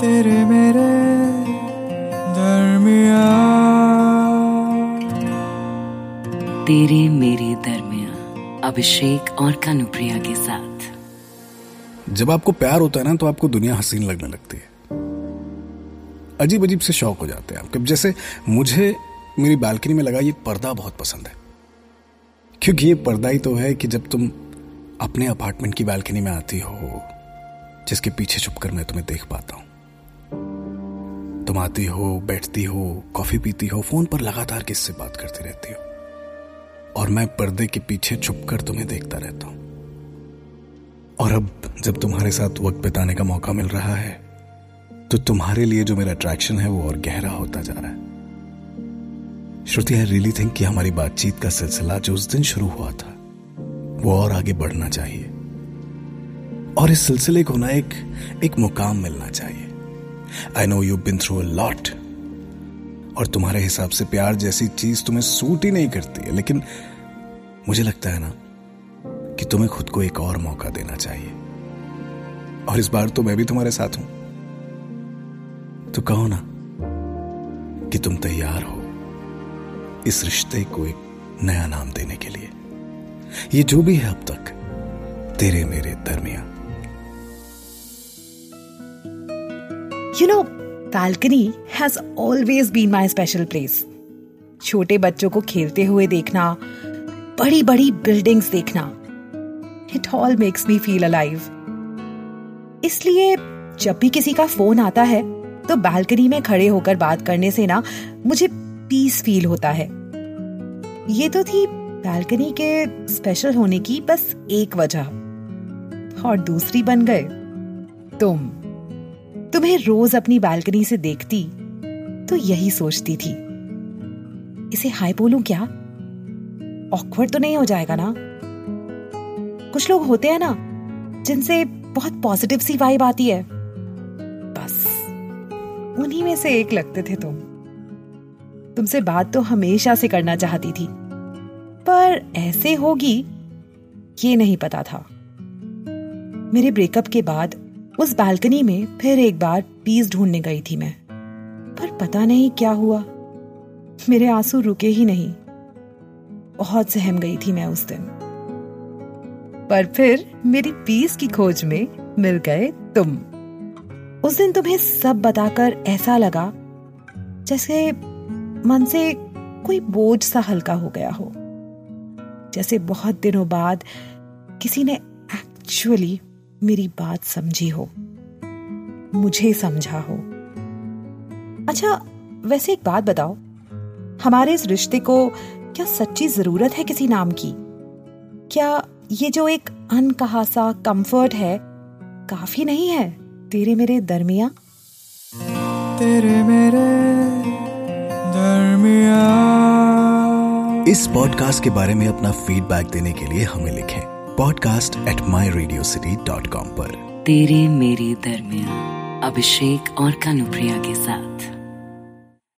तेरे मेरे दरमिया तेरे मेरे दरमिया अभिषेक और कनुप्रिया के साथ। जब आपको प्यार होता है ना तो आपको दुनिया हसीन लगने लगती है। अजीब अजीब से शौक हो जाते हैं आपके जैसे मुझे मेरी बालकनी में लगा ये पर्दा बहुत पसंद है। क्योंकि ये पर्दा ही तो है कि जब तुम अपने अपार्टमेंट की बालकनी में आती हो जिसके पीछे छुपकर मैं तुम्हें देख पाता हूँ। तुम आती हो, बैठती हो, कॉफ़ी पीती हो, फ़ोन पर लगातार किससे बात करती रहती हो? और मैं पर्दे के पीछे छुपकर तुम्हें देखता रहता हूँ। और अब जब तुम्हारे साथ वक्त बिताने का मौका मिल रहा है तो तुम्हारे लिए जो मेरा अट्रैक्शन है वो और गहरा होता जा रहा है। श्रुति आई रियली थिंक कि हमारी बातचीत का सिलसिला जो उस दिन शुरू हुआ था, वो और आगे बढ़ना चाहिए। और इस सिलसिले को ना एक एक मुकाम मिलना चाहिए। I know you been through a lot और तुम्हारे हिसाब से प्यार जैसी चीज़ तुम्हें सूट ही नहीं करती है, लेकिन मुझे लगता है ना कि तुम्हें खुद को एक और मौका देना चाहिए। और इस बार तो मैं भी तुम्हारे साथ हूँ। तो कहो ना कि तुम तैयार हो इस रिश्ते को एक नया नाम देने के लिए। ये जो भी है अब तक, तेरे मेरे दरमिया You know, balcony has always been my special place. छोटे बच्चों को खेलते हुए देखना बड़ी बड़ी बिल्डिंग्स देखना it all makes me feel alive इसलिए जब भी किसी का फ़ोन आता है तो बालकनी में खड़े होकर बात करने से ना मुझे पीस फील होता है। ये तो थी बालकनी के स्पेशल होने की बस एक वजह। और दूसरी बन गए तुम। तुम्हें रोज अपनी बालकनी से देखती तो यही सोचती थी। इसे हाय बोलूँ क्या? ऑकवर्ड तो नहीं हो जाएगा ना? कुछ लोग होते हैं ना, जिनसे बहुत पॉजिटिव सी वाइब आती है। बस, उन्हीं में से एक लगते थे तुम। तुमसे बात तो हमेशा से करना चाहती थी, पर ऐसे होगी, ये नहीं पता था। मेरे ब्रेकअप के बाद उस बालकनी में फिर एक बार पीस ढूँढने गई थी मैं। पर पता नहीं क्या हुआ। मेरे आँसू रुके ही नहीं। बहुत सहम गई थी मैं उस दिन। पर फिर मेरी पीस की खोज में मिल गए तुम। उस दिन तुम्हें सब बताकर ऐसा लगा जैसे मन से कोई बोझ सा हल्का हो गया हो। जैसे बहुत दिनों बाद किसी ने एक्चुअली मेरी बात समझी हो। मुझे समझा हो। अच्छा वैसे एक बात बताओ। हमारे इस रिश्ते को क्या सच्ची ज़रूरत है किसी नाम की? क्या ये जो एक अनकहा सा कंफर्ट है काफ़ी नहीं है तेरे मेरे दरमिया? तेरे मेरे दरमिया। इस पॉडकास्ट के बारे में अपना फीडबैक देने के लिए हमें लिखें। Podcast at my radio city dot com पर। तेरे मेरे दरमियान अभिषेक और कानुप्रिया के साथ।